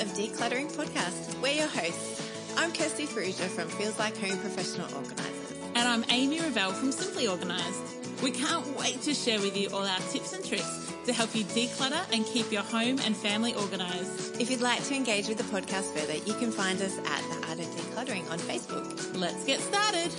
Of Decluttering podcast. We're your hosts. I'm Kirsty Farrugia from Feels Like Home Professional Organisers. And I'm Amy Revell from Simply Organised. We can't wait to share with you all our tips and tricks to help you declutter and keep your home and family organised. If you'd like to engage with the podcast further, you can find us at the Art of Decluttering on Facebook. Let's get started.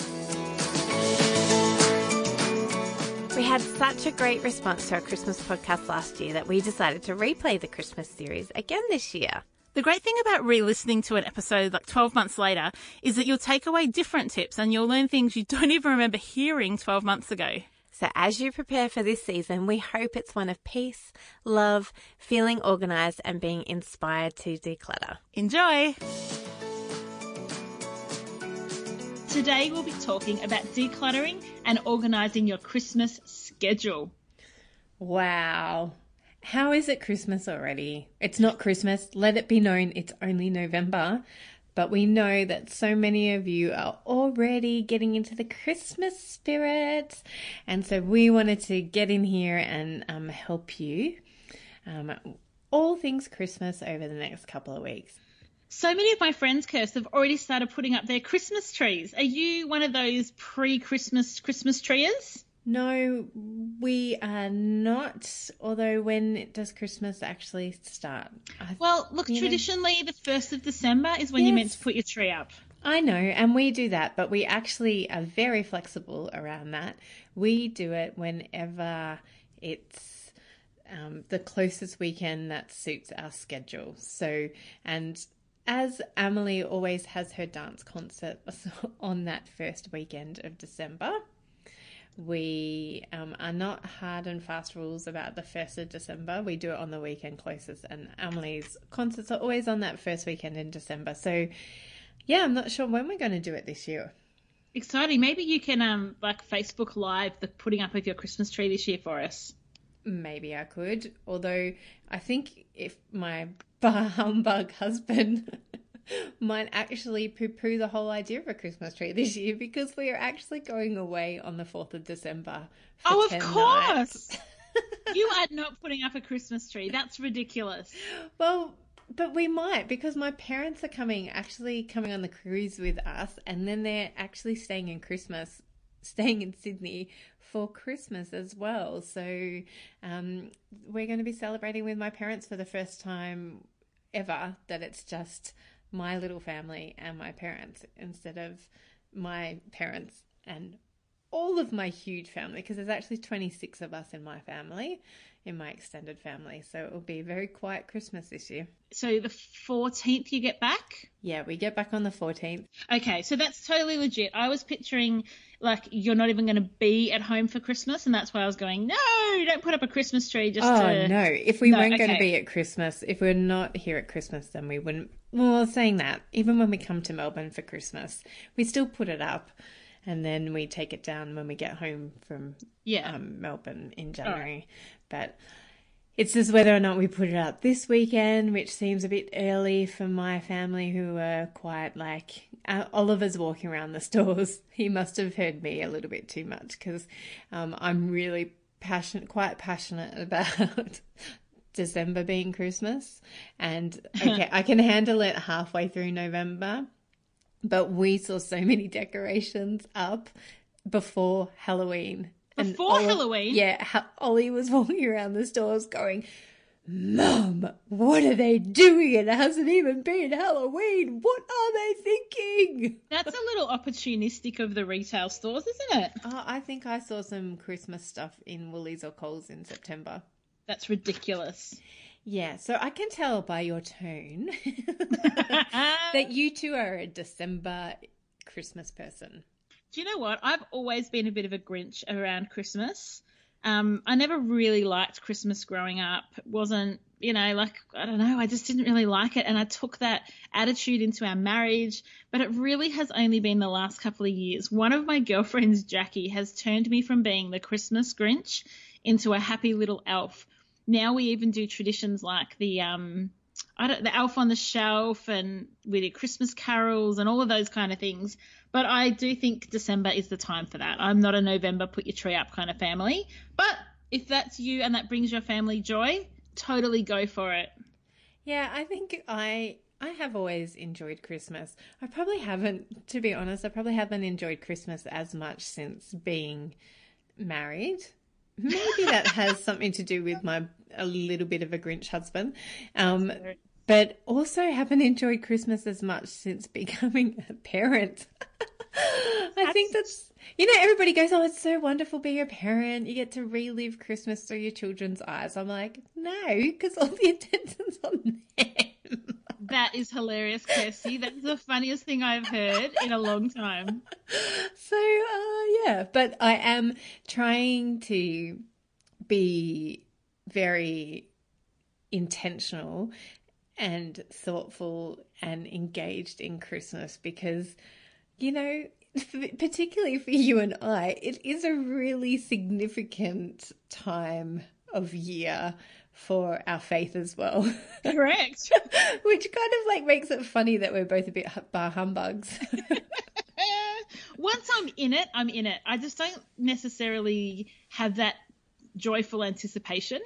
We had such a great response to our Christmas podcast last year that we decided to replay the Christmas series again this year. The great thing about re-listening to an episode like 12 months later is that you'll take away different tips and you'll learn things you don't even remember hearing 12 months ago. So, as you prepare for this season, we hope it's one of peace, love, feeling organized, and being inspired to declutter. Enjoy! Today we'll be talking about decluttering and organising your Christmas schedule. Wow. How is it Christmas already? It's not Christmas. Let it be known it's only November. But we know that so many of you are already getting into the Christmas spirit. And so we wanted to get in here and um, help you. Um, all things Christmas over the next couple of weeks. So many of my friends, Kirst, have already started putting up their Christmas trees. Are you one of those pre-Christmas Christmas trees? No, we are not. Although, when does Christmas actually start? I, Well, look, you know- traditionally the 1st of December is when you're meant to put your tree up. I know, and we do that, but we actually are very flexible around that. We do it whenever it's um, the closest weekend that suits our schedule. So, and as Emily always has her dance concert on that first weekend of December, we um, are not hard and fast rules about the 1st of December. We do it on the weekend closest, and Emily's concerts are always on that first weekend in December. So, yeah, I'm not sure when we're going to do it this year. Exciting. Maybe you can um like Facebook Live the putting up of your Christmas tree this year for us. Maybe I could, although I think if my bah humbug husband might actually poo poo the whole idea of a Christmas tree this year because we are actually going away on the 4th of December. Oh, of course. you are not putting up a Christmas tree. That's ridiculous. Well, but we might because my parents are coming, actually coming on the cruise with us, and then they're actually staying in Christmas, staying in Sydney for Christmas as well. So um, we're going to be celebrating with my parents for the first time ever that it's just my little family and my parents instead of my parents and all of my huge family because there's actually 26 of us in my family, in my extended family. So it will be a very quiet Christmas this year. So the 14th you get back? Yeah, we get back on the 14th. Okay, so that's totally legit. I was picturing like you're not even going to be at home for Christmas, and that's why I was going, no, don't put up a Christmas tree just oh, to. no. If we No, weren't going to be at Christmas, if we're not here at Christmas, then we wouldn't. Well, saying that, even when we come to Melbourne for Christmas, we still put it up and then we take it down when we get home from Yeah. um, Melbourne in January. But it's just whether or not we put it up this weekend, which seems a bit early for my family who are quite like uh, Oliver's walking around the stores. He must have heard me a little bit too much because um, I'm really passionate, quite passionate about December being Christmas. And okay, I can handle it halfway through November, but we saw so many decorations up before Halloween. Before Halloween? Yeah, Ollie was walking around the stores going, Mum, what are they doing? It hasn't even been Halloween. What are they thinking? That's a little opportunistic of the retail stores, isn't it? Oh, I think I saw some Christmas stuff in Woolies or Coles in September. That's ridiculous. Yeah, so I can tell by your tone that you two are a December Christmas person. Do you know what? I've always been a bit of a Grinch around Christmas. Um, I never really liked Christmas growing up. It wasn't, you know, like, I don't know, I just didn't really like it. And I took that attitude into our marriage. But it really has only been the last couple of years. One of my girlfriends, Jackie, has turned me from being the Christmas Grinch into a happy little elf. Now we even do traditions like the, um, I don't, the elf on the shelf and we do Christmas carols and all of those kind of things. But I do think December is the time for that. I'm not a November put your tree up kind of family. But if that's you and that brings your family joy, totally go for it. Yeah, I think I I have always enjoyed Christmas. I probably haven't, to be honest, I probably haven't enjoyed Christmas as much since being married. Maybe that has something to do with my a little bit of a Grinch husband. Um, but also haven't enjoyed Christmas as much since becoming a parent. I think that's, you know, everybody goes, oh, it's so wonderful being a parent. You get to relive Christmas through your children's eyes. I'm like, no, because all the attention's on them. That is hilarious, Kirsty. That's the funniest thing I've heard in a long time. So, uh, yeah, but I am trying to be very intentional and thoughtful and engaged in Christmas because, you know, particularly for you and I, it is a really significant time of year for our faith as well. Correct. Which kind of like makes it funny that we're both a bit bar humbugs. Once I'm in it, I'm in it. I just don't necessarily have that joyful anticipation.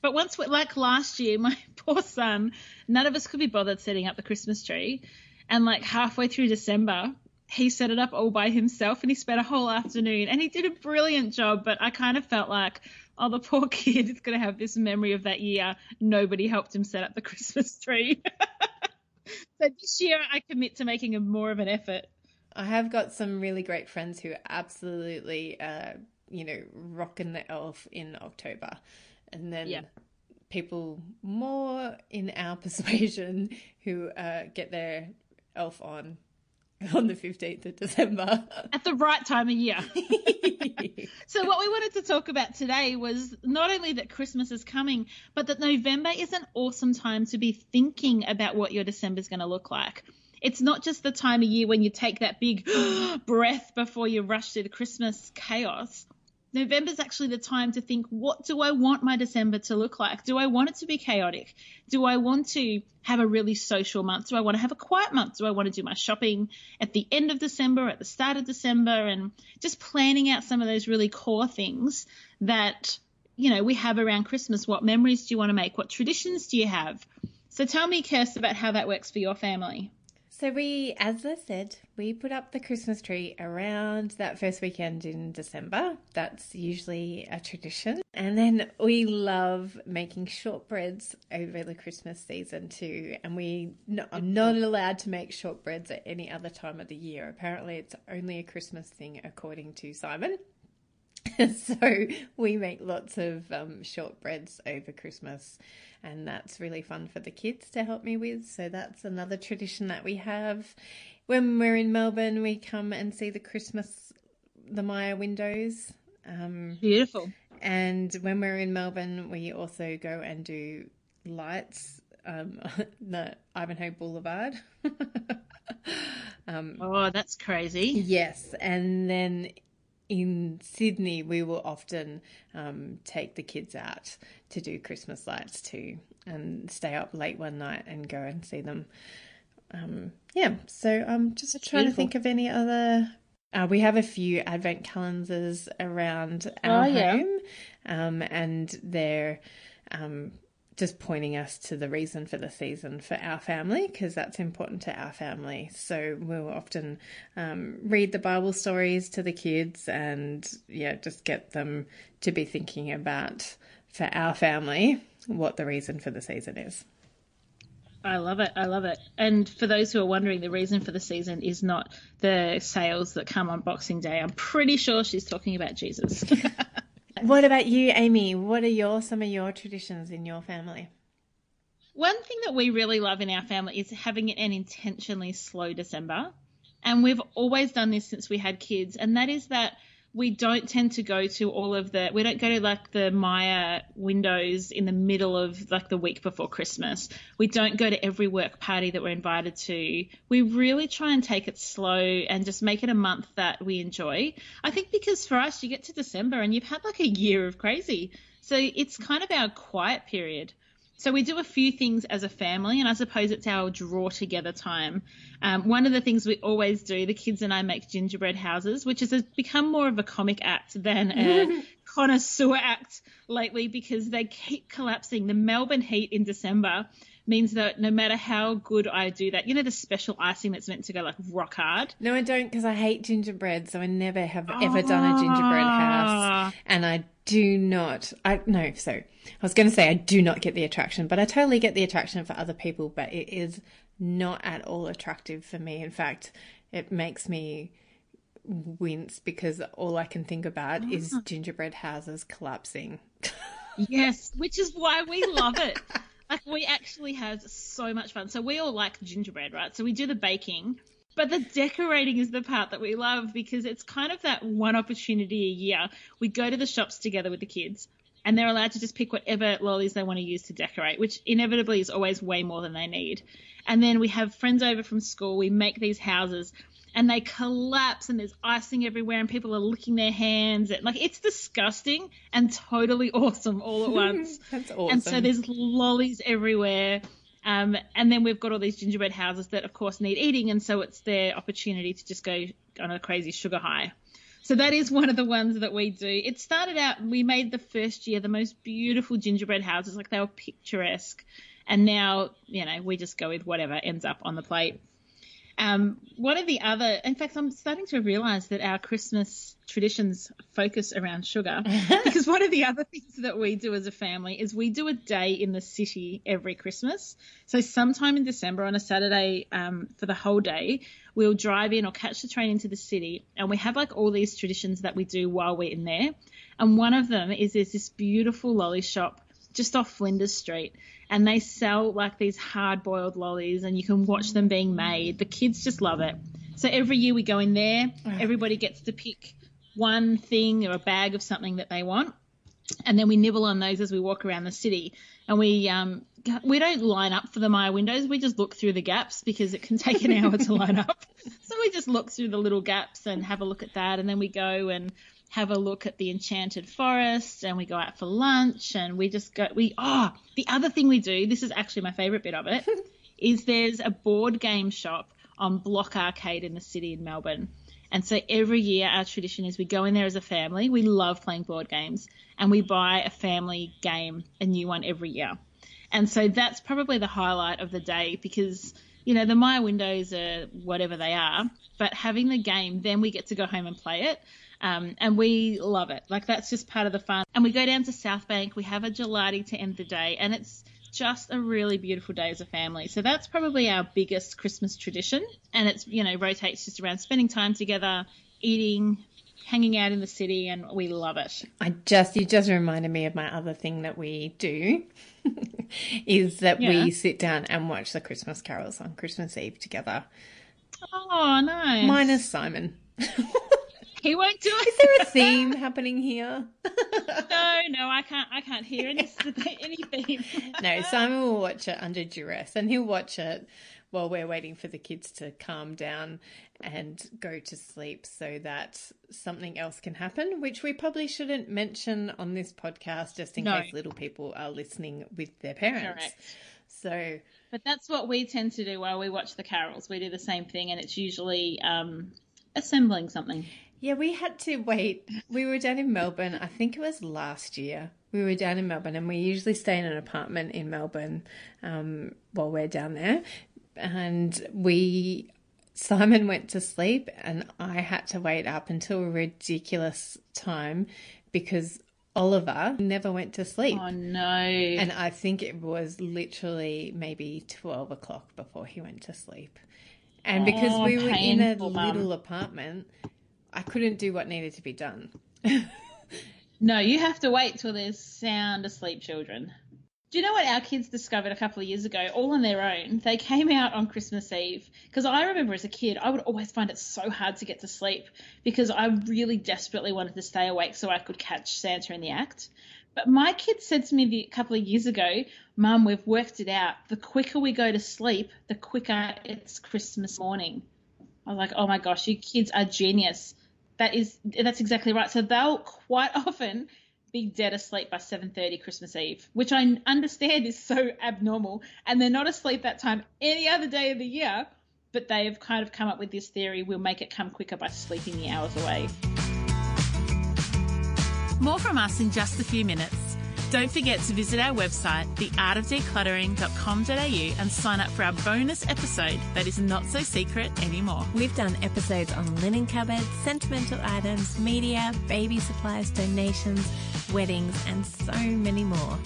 But once, we like last year, my poor son, none of us could be bothered setting up the Christmas tree. And like halfway through December, he set it up all by himself and he spent a whole afternoon and he did a brilliant job. But I kind of felt like, oh, the poor kid is going to have this memory of that year. Nobody helped him set up the Christmas tree. so this year, I commit to making a more of an effort. I have got some really great friends who absolutely, uh, you know, rocking the elf in October. And then Yeah. people more in our persuasion who uh, get their elf on on the 15th of December. At the right time of year. So what we wanted to talk about today was not only that Christmas is coming, but that November is an awesome time to be thinking about what your December is going to look like. It's not just the time of year when you take that big breath before you rush through the Christmas chaos. November is actually the time to think, what do I want my December to look like? Do I want it to be chaotic? Do I want to have a really social month? Do I want to have a quiet month? Do I want to do my shopping at the end of December, at the start of December, and just planning out some of those really core things that, you know, we have around Christmas? What memories do you want to make? What traditions do you have? So tell me, Kirst, about how that works for your family. So we, as I said, we put up the Christmas tree around that first weekend in December. That's usually a tradition. And then we love making shortbreads over the Christmas season too. And we no, I'm not allowed to make shortbreads at any other time of the year. Apparently, it's only a Christmas thing, according to Simon. so we make lots of um, shortbreads over Christmas, and that's really fun for the kids to help me with. So that's another tradition that we have. When we're in Melbourne, we come and see the Christmas, the Myer windows. Um, Beautiful. And when we're in Melbourne, we also go and do lights um, the Ivanhoe Boulevard. um, oh, that's crazy. Yes, and then in Sydney, we will often um, take the kids out to do Christmas lights too, and stay up late one night and go and see them. Um, yeah, so I'm just That's trying beautiful. to think of any other. Uh, we have a few advent calendars around our oh, yeah. home, um, and they're um, just pointing us to the reason for the season for our family because that's important to our family. So we'll often um, read the Bible stories to the kids and yeah, just get them to be thinking about for our family what the reason for the season is. I love it. I love it. And for those who are wondering, the reason for the season is not the sales that come on Boxing Day. I'm pretty sure she's talking about Jesus. What about you, Amy? What are your some of your traditions in your family? One thing that we really love in our family is having an intentionally slow December. And we've always done this since we had kids, and that is that we don't tend to go to all of the we don't go to like the Myer windows in the middle of like the week before Christmas. We don't go to every work party that we're invited to. We really try and take it slow and just make it a month that we enjoy. I think because for us you get to December and you've had like a year of crazy. So it's kind of our quiet period. So we do a few things as a family, and I suppose it's our draw together time. Um, one of the things we always do, the kids and I make gingerbread houses, which has become more of a comic act than a connoisseur act lately because they keep collapsing. The Melbourne heat in December means that no matter how good I do that, you know, the special icing that's meant to go like rock hard. No, I don't because I hate gingerbread, so I never have ever done a gingerbread house, ah. and I do not. I no, so I was going to say I do not get the attraction, but I totally get the attraction for other people. But it is not at all attractive for me. In fact, it makes me wince because all I can think about oh. is ah. gingerbread houses collapsing. yes, which is why we love it. Like we actually have so much fun. So we all like gingerbread, right? So we do the baking, but the decorating is the part that we love because it's kind of that one opportunity a year. We go to the shops together with the kids and they're allowed to just pick whatever lollies they want to use to decorate, which inevitably is always way more than they need. And then we have friends over from school. We make these houses and they collapse and there's icing everywhere and people are licking their hands. And, like it's disgusting and totally awesome all at once. That's awesome. And so there's lollies everywhere. Um, and then we've got all these gingerbread houses that, of course, need eating, and so it's their opportunity to just go on a crazy sugar high. So that is one of the ones that we do. It started out, we made the first year the most beautiful gingerbread houses, like they were picturesque. And now, you know, we just go with whatever ends up on the plate. Um, one of the other, in fact, I'm starting to realize that our Christmas traditions focus around sugar because one of the other things that we do as a family is we do a day in the city every Christmas. So sometime in December on a Saturday um, for the whole day, we'll drive in or catch the train into the city, and we have like all these traditions that we do while we're in there. And one of them is there's this beautiful lolly shop just off Flinders Street and they sell like these hard boiled lollies and you can watch them being made. The kids just love it. So every year we go in there, everybody gets to pick one thing or a bag of something that they want. And then we nibble on those as we walk around the city. And we um, we don't line up for the Myer windows. We just look through the gaps because it can take an hour to line up. So we just look through the little gaps and have a look at that. And then we go and have a look at the enchanted forest and we go out for lunch and we just go we oh the other thing we do this is actually my favorite bit of it is there's a board game shop on block arcade in the city in melbourne. And so every year our tradition is we go in there as a family. We love playing board games and we buy a family game a new one every year. And so that's probably the highlight of the day because you know, the Myer windows are whatever they are, but having the game, then we get to go home and play it. Um, and we love it. Like that's just part of the fun. And we go down to South Bank. We have a gelati to end the day, and it's just a really beautiful day as a family. So that's probably our biggest Christmas tradition, and it's you know rotates just around spending time together, eating, hanging out in the city, and we love it. I just you just reminded me of my other thing that we do is that Yeah. we sit down and watch the Christmas carols on Christmas Eve together. Oh, nice. Minus Simon. he won't do Is it. there a theme happening here? No, no, I can't. I can't hear any anything. No, Simon will watch it under duress and he'll watch it while we're waiting for the kids to calm down and go to sleep so that something else can happen, which we probably shouldn't mention on this podcast just in No. case little people are listening with their parents. Correct. So, But that's what we tend to do while we watch the carols. We do the same thing, and it's usually um, assembling something. Yeah, we had to wait. We were down in Melbourne, I think it was last year. We were down in Melbourne and we usually stay in an apartment in Melbourne um, while we're down there. And we, Simon went to sleep and I had to wait up until a ridiculous time because Oliver never went to sleep. Oh no! And I think it was literally maybe 12 o'clock before he went to sleep. And because Oh, we were in a little apartment, I couldn't do what needed to be done. No, you have to wait till there's sound asleep children. Do you know what our kids discovered a couple of years ago, all on their own? They came out on Christmas Eve because I remember as a kid, I would always find it so hard to get to sleep because I really desperately wanted to stay awake so I could catch Santa in the act. But my kids said to me the, a couple of years ago, Mum, we've worked it out. The quicker we go to sleep, the quicker it's Christmas morning. I was like, oh my gosh, you kids are genius. That is, that's exactly right. So they'll quite often be dead asleep by 7:30 Christmas Eve, which I understand is so abnormal, and they're not asleep that time any other day of the year. But they have kind of come up with this theory: we'll make it come quicker by sleeping the hours away. More from us in just a few minutes. Don't forget to visit our website, theartofdecluttering.com.au, and sign up for our bonus episode that is not so secret anymore. We've done episodes on linen cupboards, sentimental items, media, baby supplies, donations, weddings, and so many more.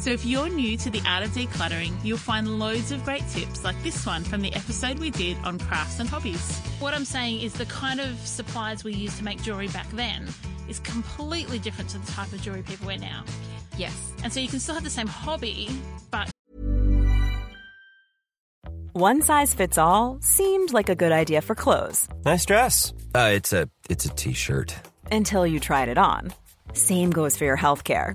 So if you're new to the art of decluttering, you'll find loads of great tips like this one from the episode we did on crafts and hobbies. What I'm saying is the kind of supplies we used to make jewellery back then is completely different to the type of jewellery people wear now. Yes. And so you can still have the same hobby, but One size fits all seemed like a good idea for clothes Nice dress. Uh, it's a it's a t-shirt. until you tried it on. Same goes for your healthcare.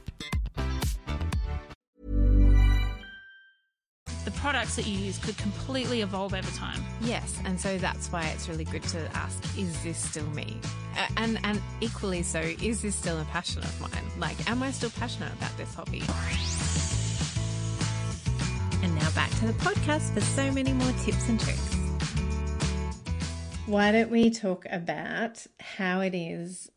the products that you use could completely evolve over time. Yes, and so that's why it's really good to ask, is this still me? And and equally so, is this still a passion of mine? Like, am I still passionate about this hobby? And now back to the podcast for so many more tips and tricks. Why don't we talk about how it is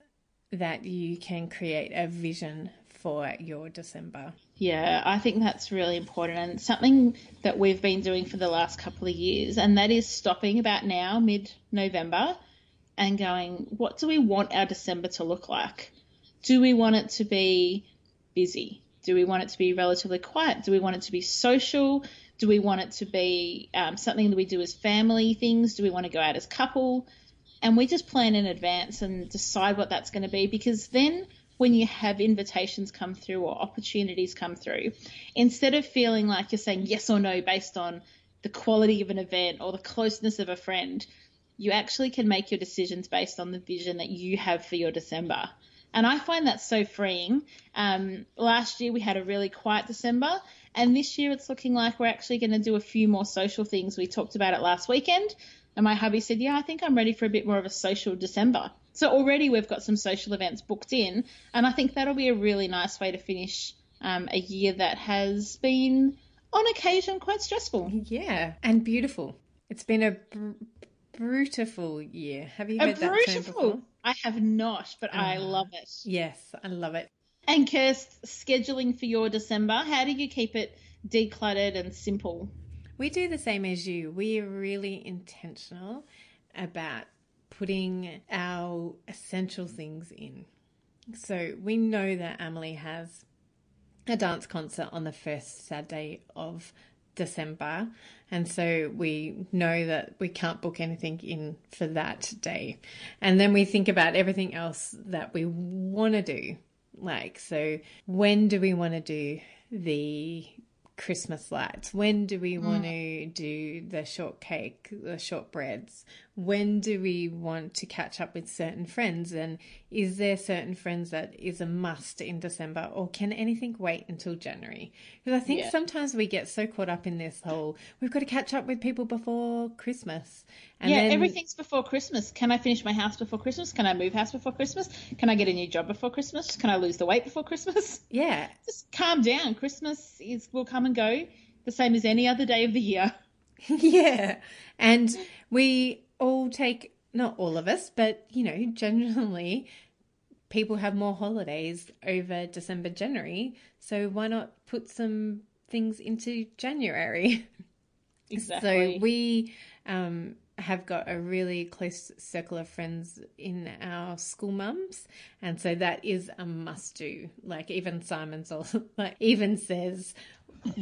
that you can create a vision for your December? Yeah, I think that's really important and something that we've been doing for the last couple of years, and that is stopping about now, mid November, and going, what do we want our December to look like? Do we want it to be busy? Do we want it to be relatively quiet? Do we want it to be social? Do we want it to be um, something that we do as family things? Do we want to go out as couple? And we just plan in advance and decide what that's going to be because then when you have invitations come through or opportunities come through, instead of feeling like you're saying yes or no based on the quality of an event or the closeness of a friend, you actually can make your decisions based on the vision that you have for your December. And I find that so freeing. Um, last year we had a really quiet December, and this year it's looking like we're actually going to do a few more social things. We talked about it last weekend, and my hubby said, Yeah, I think I'm ready for a bit more of a social December. So already we've got some social events booked in, and I think that'll be a really nice way to finish um, a year that has been, on occasion, quite stressful. Yeah, and beautiful. It's been a br- brutiful year. Have you A heard that term beautiful. before? I have not, but I Ah. love it. Yes, I love it. And Kirst, scheduling for your December, how do you keep it decluttered and simple? We do the same as you. We are really intentional about putting our essential things in. So we know that Emily has a dance concert on the first Saturday of December. And so we know that we can't book anything in for that day. And then we think about everything else that we want to do. Like, so when do we want to do the Christmas lights? When do we hmm. want to do the shortcake, the shortbreads? When do we want to catch up with certain friends? And is there certain friends that is a must in December, or can anything wait until January? Because I think Yeah. sometimes we get so caught up in this whole we've got to catch up with people before Christmas. And yeah, then- everything's before Christmas. Can I finish my house before Christmas? Can I move house before Christmas? Can I get a new job before Christmas? Can I lose the weight before Christmas? Yeah, Just calm down. Christmas is will come and go, the same as any other day of the year. yeah. And we all take, not all of us, but, you know, generally people have more holidays over December, January. So why not put some things into January? Exactly. So we um, have got a really close circle of friends in our school mums, and so that is a must do. Like even Simon's also like even says,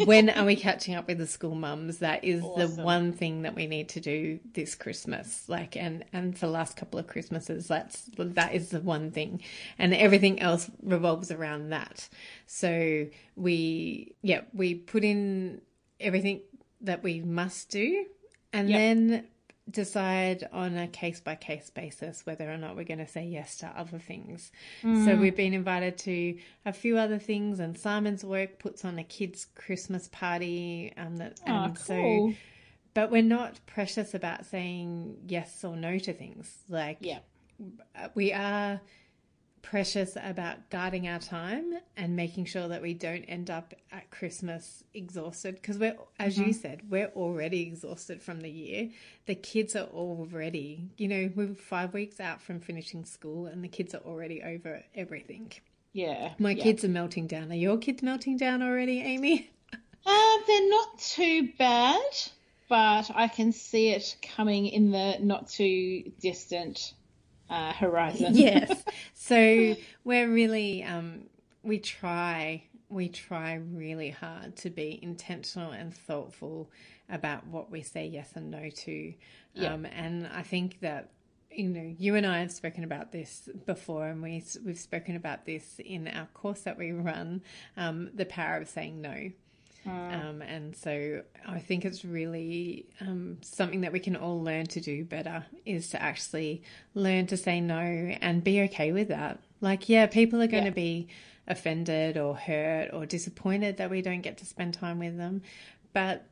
when are we catching up with the school mums? That is the one thing that we need to do this Christmas. Like and and for the last couple of Christmases, that's that is the one thing, and everything else revolves around that. So we yeah we put in everything that we must do and Yep. then decide on a case by case basis whether or not we're going to say yes to other things. Mm. So we've been invited to a few other things and Simon's work puts on a kids Christmas party um that Oh, and cool. so but we're not precious about saying yes or no to things. Like Yeah. we are precious about guarding our time and making sure that we don't end up at Christmas exhausted. Because we're as you said we're already exhausted from the year. The kids are already you know we're 5 weeks out from finishing school and the kids are already over everything. Yeah. my yeah. kids are melting down. Are your kids melting down already Amy? Uh, they're not too bad, but I can see it coming in the not too distant uh, horizon. yes. So we're really um, we try we try really hard to be intentional and thoughtful about what we say yes and no to. Yeah. Um, and I think that you know you and I have spoken about this before, and we we've spoken about this in our course that we run, um, the power of saying no. Um, and so I think it's really um, something that we can all learn to do better is to actually learn to say no and be okay with that. Like, yeah, people are going to Yeah. be offended or hurt or disappointed that we don't get to spend time with them, but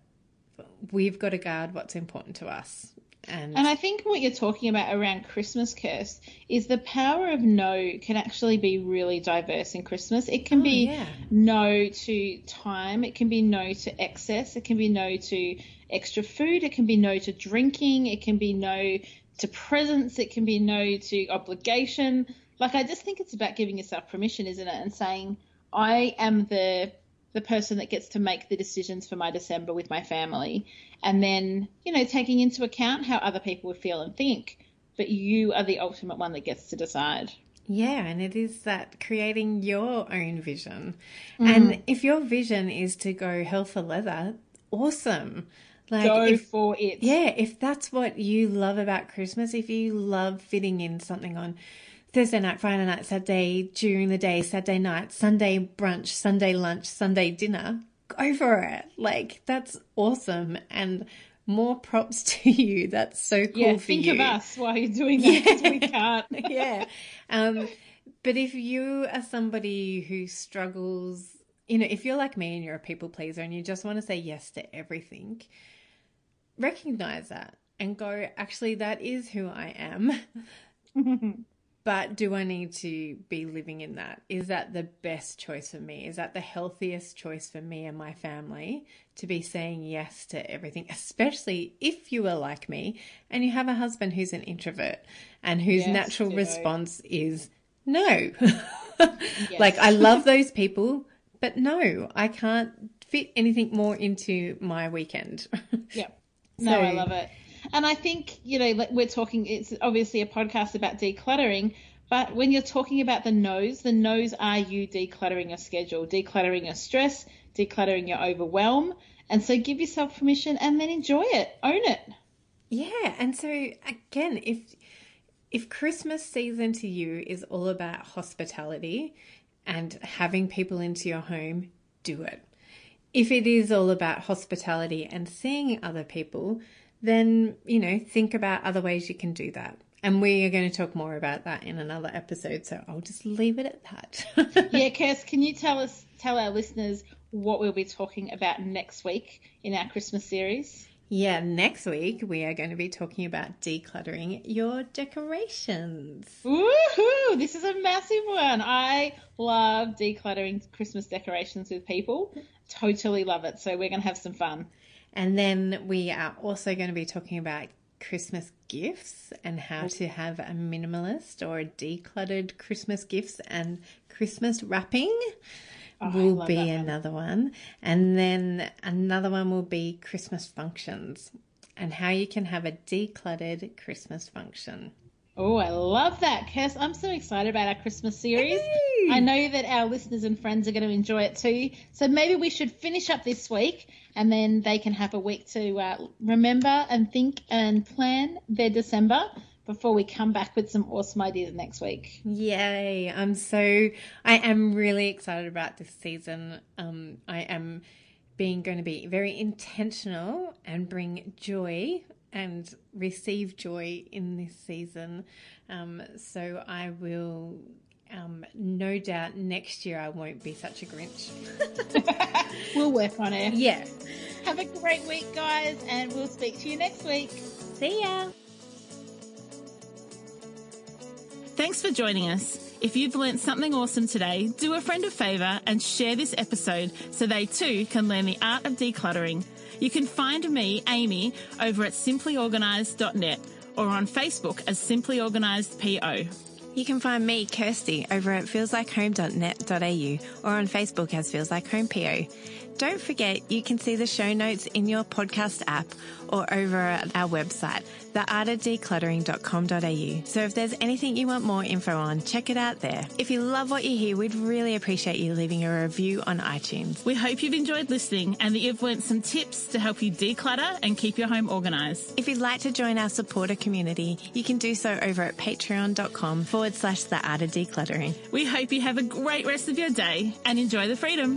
we've got to guard what's important to us. And, And I think what you're talking about around Christmas Kirst is the power of no can actually be really diverse in Christmas. It can Oh, be yeah. no to time, it can be no to excess, it can be no to extra food, it can be no to drinking, it can be no to presents, it can be no to obligation. Like I just think it's about giving yourself permission, isn't it? And saying, I am the the person that gets to make the decisions for my December with my family. And then, you know, taking into account how other people would feel and think. But you are the ultimate one that gets to decide. Yeah, and it is that creating your own vision. Mm. And if your vision is to go hell for leather, awesome. Like Go if, for it. Yeah, if that's what you love about Christmas, if you love fitting in something on Thursday night, Friday night, Saturday during the day, Saturday night, Sunday brunch, Sunday lunch, Sunday dinner, go for it. Like that's awesome and more props to you. That's so cool yeah, for think you. of us while you're doing that 'cause we can't. yeah. Um, but if you are somebody who struggles, you know, if you're like me and you're a people pleaser and you just want to say yes to everything, recognize that and go, actually, that is who I am. but do I need to be living in that? Is that the best choice for me? Is that the healthiest choice for me and my family to be saying yes to everything, especially if you are like me and you have a husband who's an introvert and whose Yes, natural response is no. Like, I love those people, but no, I can't fit anything more into my weekend. Yep. No, I love it. And I think, you know, we're talking, it's obviously a podcast about decluttering, but when you're talking about the no's, the no's are you decluttering your schedule, decluttering your stress, decluttering your overwhelm. And so give yourself permission and then enjoy it, own it. Yeah, and so again, if if Christmas season to you is all about hospitality and having people into your home, do it. If it is all about hospitality and seeing other people, then, you know, think about other ways you can do that. And we are going to talk more about that in another episode, so I'll just leave it at that. yeah, Kirst, can you tell us, tell our listeners what we'll be talking about next week in our Christmas series? Yeah, next week we are going to be talking about decluttering your decorations. Woohoo! This is a massive one. I love decluttering Christmas decorations with people. Totally love it. So we're going to have some fun. And then we are also going to be talking about Christmas gifts and how to have a minimalist or a decluttered Christmas gifts and Christmas wrapping Oh, will be another one. And then another one will be Christmas functions and how you can have a decluttered Christmas function. Oh, I love that, Kirst. I'm so excited about our Christmas series. I know that our listeners and friends are going to enjoy it too. So maybe we should finish up this week and then they can have a week to uh, remember and think and plan their December before we come back with some awesome ideas next week. Yay. I'm so, I am really excited about this season. Um, I am being going to be very intentional and bring joy and receive joy in this season. Um, so I will, um, no doubt next year I won't be such a Grinch. We'll work on it. Yeah. Have a great week, guys, and we'll speak to you next week. See ya. Thanks for joining us. If you've learnt something awesome today, do a friend a favour and share this episode so they too can learn the art of decluttering. You can find me, Amy, over at simplyorganised.net or on Facebook as Simply Organised PO. You can find me, Kirsty, over at feelslikehome.net.au or on Facebook as Feels Like Home PO. Don't forget, you can see the show notes in your podcast app or over at our website, theartofdecluttering.com.au. So if there's anything you want more info on, check it out there. If you love what you hear, we'd really appreciate you leaving a review on iTunes. We hope you've enjoyed listening and that you've learnt some tips to help you declutter and keep your home organised. If you'd like to join our supporter community, you can do so over at patreon.com forward slash the art of decluttering. We hope you have a great rest of your day and enjoy the freedom.